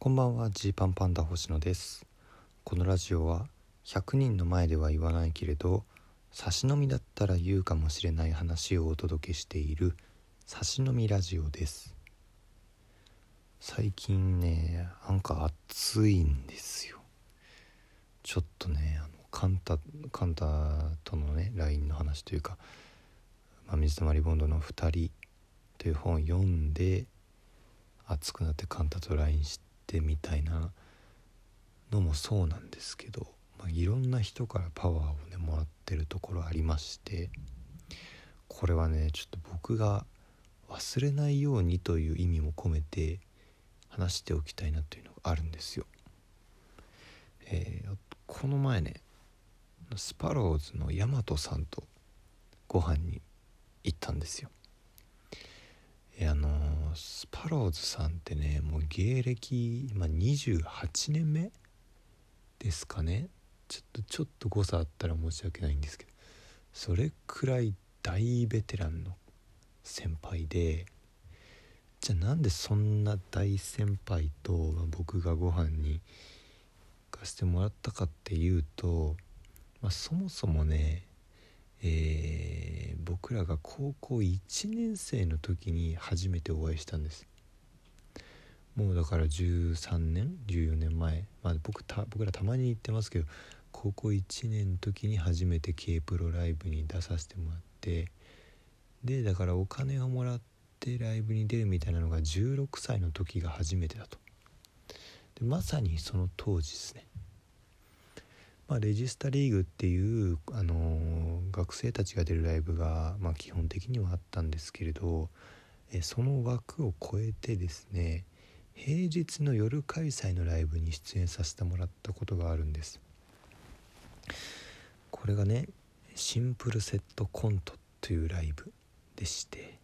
こんばんはジーパンパンダ星野です。このラジオは100人の前では言わないけれど差し飲みだったら言うかもしれない話をお届けしている差し飲みラジオです。最近ねなんか暑いんですよ。ちょっとねあのカンタカンタとのね LINE の話というか「まあ、水溜りボンドの2人」という本を読んで熱くなってカンタと LINE しててみたいなのもそうなんですけど、まあ、いろんな人からパワーをねもらってるところありましてこれはねちょっと僕が忘れないようにという意味も込めて話しておきたいなというのがあるんですよ。えー、この前ねスパローズのヤマトさんとご飯に行ったんですよ。あのスパローズさんってねもう芸歴今28年目ですかね。ちょっとちょっと誤差あったら申し訳ないんですけどそれくらい大ベテランの先輩でじゃあなんでそんな大先輩と僕がご飯に行かせてもらったかっていうと、まあ、そもそもねえー、僕らが高校1年生の時に初めてお会いしたんです。もうだから13年14年前、まあ、僕た僕らたまに言ってますけど高校1年の時に初めて k プロライブに出させてもらってでだからお金をもらってライブに出るみたいなのが16歳の時が初めてだと。でまさにその当時ですね。まあ、レジスタリーグっていう、あのー、学生たちが出るライブが、まあ、基本的にはあったんですけれどえその枠を超えてですね平日の夜開催のライブに出演させてもらったことがあるんです。これがねシンプルセットコントというライブでして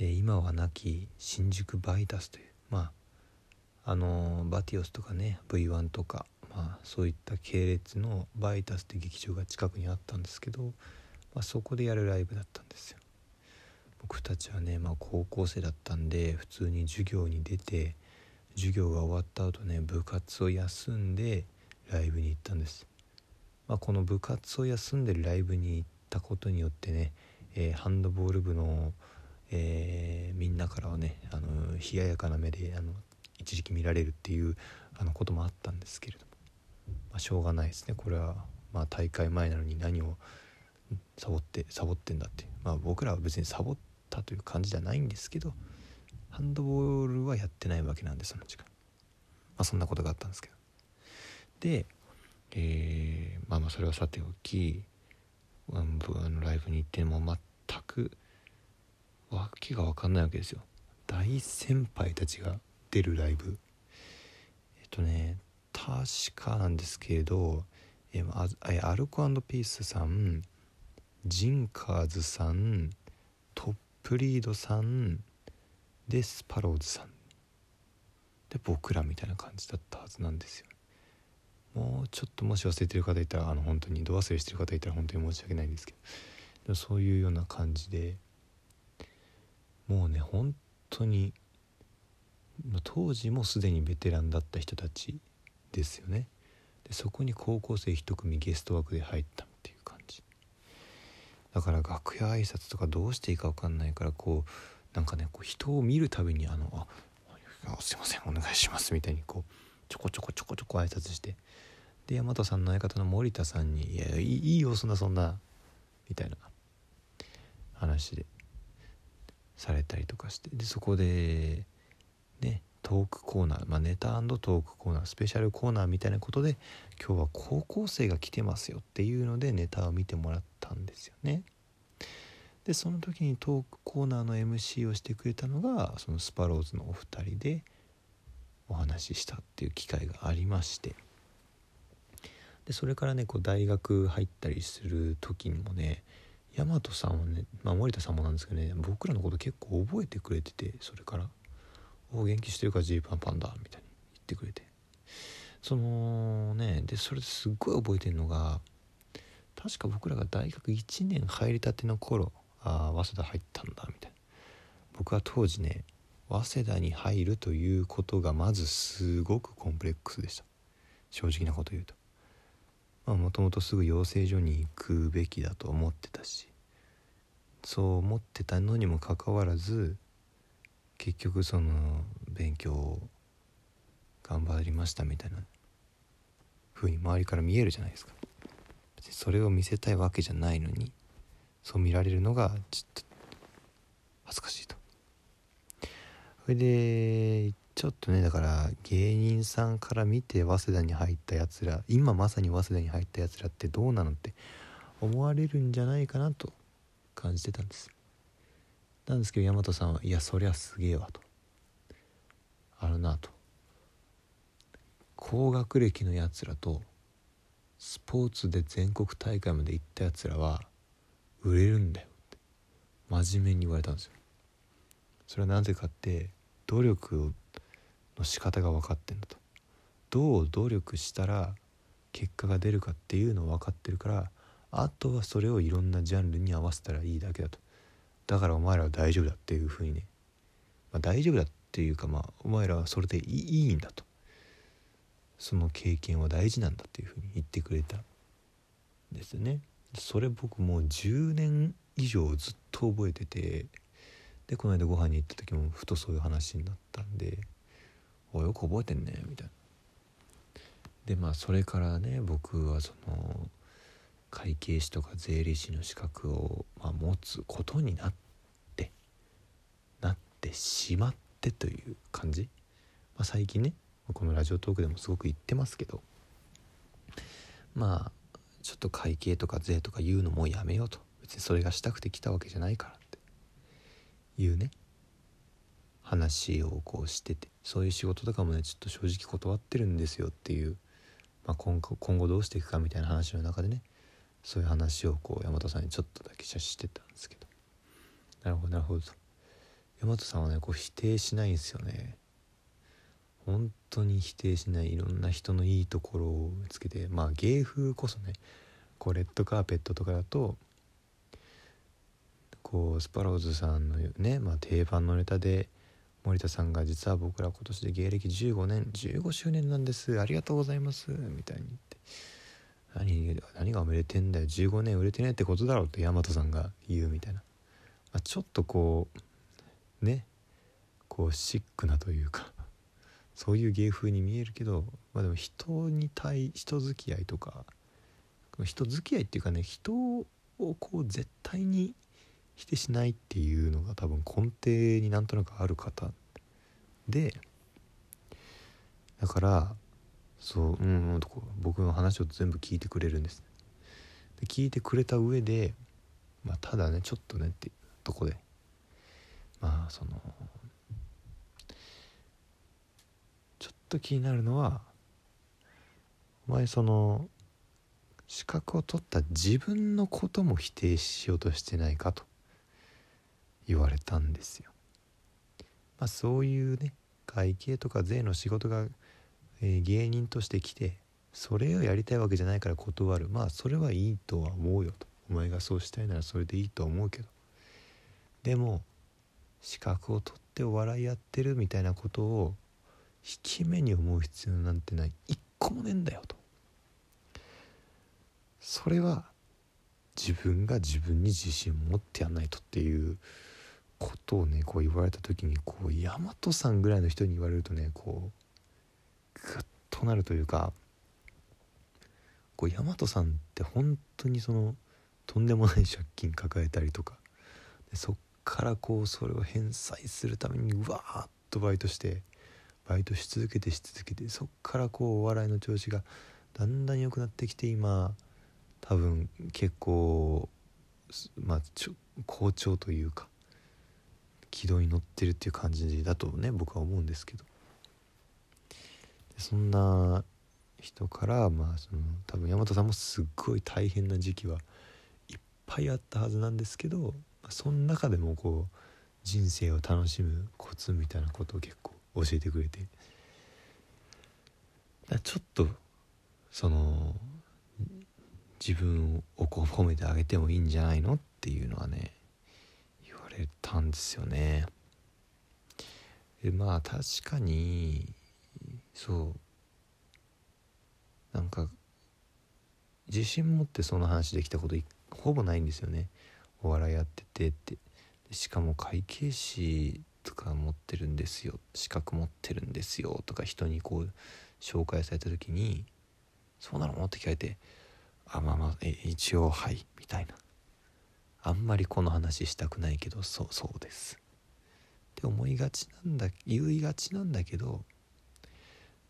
え今は亡き新宿バイタスというまああの、バティオスとかね V1 とかまあ、そういった系列のバイタスって劇場が近くにあったんですけど、まあ、そこでやるライブだったんですよ。僕たちはね、まあ、高校生だったんで普通に授業に出て授業が終わった後ね部活を休んでライブに行ったんです、まあ、この部活を休んでるライブに行ったことによってね、えー、ハンドボール部の、えー、みんなからはねあの冷ややかな目であの一時期見られるっていうあのこともあったんですけれども。まあ、しょうがないですね。これはまあ大会前なのに何をサボってサボってんだって。まあ僕らは別にサボったという感じじゃないんですけどハンドボールはやってないわけなんでその時間。まあそんなことがあったんですけど。でえー、まあまあそれはさておきあのライブに行っても全くわけが分かんないわけですよ。大先輩たちが出るライブ。えっとね確かなんですけれど、えー、アルコピースさんジンカーズさんトップリードさんでスパローズさん。で僕らみたいな感じだったはずなんですよもうちょっともし忘れてる方いたらあの本当に度忘れしてる方いたら本当に申し訳ないんですけど。でもそういうような感じでもうね本当に当時もすでにベテランだった人たちですよね。でそこに高校生1組ゲスト枠で入ったっていう感じ。だから楽屋挨拶とかどうしていいか分かんないからこうなんかねこう人を見るたびにあのあ「すいませんお願いします」みたいにこうちょこちょこちょこちょこ挨拶して。で大和さんの相方の森田さんに「いやいいよそんなそんな」みたいな。話でされたりとかして。でそこでねトークコーナー、まあ、ネタトークコーナースペシャルコーナーみたいなことで今日は高校生が来てますよっていうのでネタを見てもらったんですよね。でその時にトークコーナーの MC をしてくれたのがそのスパローズのお二人でお話ししたっていう機会がありましてでそれからねこう大学入ったりする時にもね大和さんはね、まあ、森田さんもなんですけどね僕らのこと結構覚えてくれててそれから。お元気してるかジーパンパンダ」みたいに言ってくれて。そのねでそれですっごい覚えてるのが確か僕らが大学1年入りたての頃ああ早稲田入ったんだみたいな。僕は当時ね早稲田に入るということがまずすごくコンプレックスでした。正直なこと言うと。まあもともとすぐ養成所に行くべきだと思ってたしそう思ってたのにもかかわらず結局その勉強を頑張りましたみたいな風に周りから見えるじゃないですか。それを見せたいわけじゃないのにそう見られるのがちょっと恥ずかしいと。それでちょっとねだから芸人さんから見て早稲田に入ったやつら今まさに早稲田に入ったやつらってどうなのって思われるんじゃないかなと感じてたんです。なんですけど大和さんはいやそりゃすげえわと。あるなと。高学歴のやつらとスポーツで全国大会まで行ったやつらは売れるんだよって。真面目に言われたんですよ。それはなぜかって努力の仕方が分かってんだと。どう努力したら結果が出るかっていうのを分かってるからあとはそれをいろんなジャンルに合わせたらいいだけだと。だからお前らは大丈夫だっていうふうにね、まあ、大丈夫だっていうかまあお前らはそれでいいんだと。その経験は大事なんだっていうふうに言ってくれたんですよね。それ僕もう10年以上ずっと覚えててでこの間ご飯に行った時もふとそういう話になったんで「およく覚えてんね」みたいな。でまあそれからね僕はその会計士とか税理士の資格を、まあ、持つことになってなってしまってという感じ、まあ、最近ねこのラジオトークでもすごく言ってますけどまあちょっと会計とか税とか言うのもうやめようと。別にそれがしたくて来たわけじゃないからって。いうね話をこうしてて。そういう仕事とかもねちょっと正直断ってるんですよっていう、まあ、今後今後どうしていくかみたいな話の中でねそういう話をこう大和さんにちょっとだけしてたんですけど。なるほどなるほど。と大和さんはねこう否定しないんですよね。本当に否定しないいろんな人のいいところを見つけてまあ芸風こそねこうレッドカーペットとかだとこうスパローズさんのね、まあ、定番のネタで森田さんが実は僕ら今年で芸歴15年15周年なんです。ありがとうございます。みたいに言って何何が売れてんだよ。15年売れてねえってことだろうって大和さんが言うみたいな、まあ、ちょっとこうねこうシックなというかそういう芸風に見えるけど、まあ、でも人に対人付き合いとか人付き合いっていうかね人をこう絶対に否定しないっていうのが多分根底になんとなくある方でだからそううんうんと僕の話を全部聞いてくれるんですで聞いてくれた上でまあただねちょっとねってとこでまあそのちょっと気になるのはお前その資格を取った自分のことも否定しようとしてないかと言われたんですよ。まあそういうね会計とか税の仕事がえー、芸人として来てそれをやりたいわけじゃないから断る。まあそれはいいとは思うよと。お前がそうしたいならそれでいいと思うけど。でも資格を取ってお笑いやってるみたいなことを引き目に思う必要なんてない。一個もねえんだよと。それは自分が自分に自信を持ってやんないとっていうことをねこう言われた時にこう大和さんぐらいの人に言われるとねこうグッとなるというかこう大和さんって本当にそのとんでもない借金抱えたりとかでそっからこうそれを返済するためにうわーっとバイトしてバイトし続けてし続けてそっからこうお笑いの調子がだんだん良くなってきて今多分結構まあ好調というか軌道に乗ってるっていう感じだとね僕は思うんですけど。そんな人からまあその多分大和さんもすっごい大変な時期はいっぱいあったはずなんですけど、その中でもこう人生を楽しむコツみたいなことを結構教えてくれて。ちょっとその自分をこう褒めてあげてもいいんじゃないのっていうのはね言われたんですよね。でまあ確かにそう。なんか自信持ってその話できたことほぼないんですよね。お笑いやっててって。しかも会計士とか持ってるんですよ。資格持ってるんですよとか人にこう紹介された時に「そうなの?」って聞かれて「あまあまあえ一応はい」みたいな。あんまりこの話したくないけどそうそうです。って思いがちなんだ言いがちなんだけど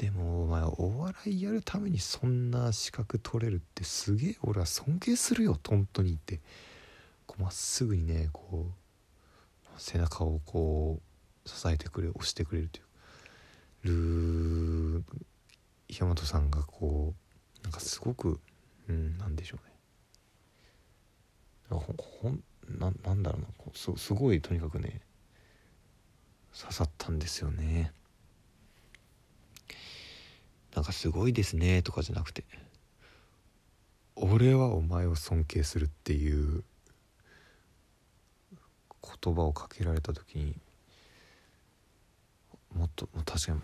でもお前お笑いやるためにそんな資格取れるってすげえ俺は尊敬するよ本当にって。まっすぐにねこう背中をこう支えてくれ押してくれるという。大和さんがこうなんかすごくうんなんでしょうね。ほんななんだろうなすすごいとにかくね刺さったんですよね。なんかすごいですねとかじゃなくて俺はお前を尊敬するっていう言葉をかけられた時にもっともう確かに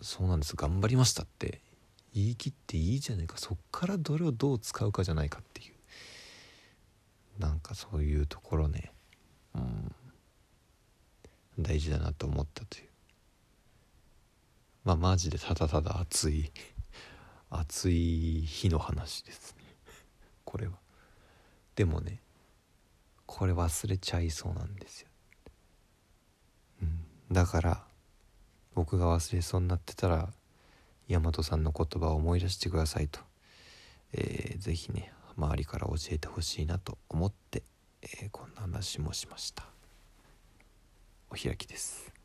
そうなんです。頑張りましたって言い切っていいじゃないか。そっからどれをどう使うかじゃないかっていう。なんかそういうところね。うん。大事だなと思ったという。まあマジでただただ熱い熱い日の話ですね。これは。でもねこれ忘れちゃいそうなんですよ、うん、だから僕が忘れそうになってたら大和さんの言葉を思い出してくださいと、えー、ぜひね周りから教えてほしいなと思って、えー、こんな話もしました。お開きです。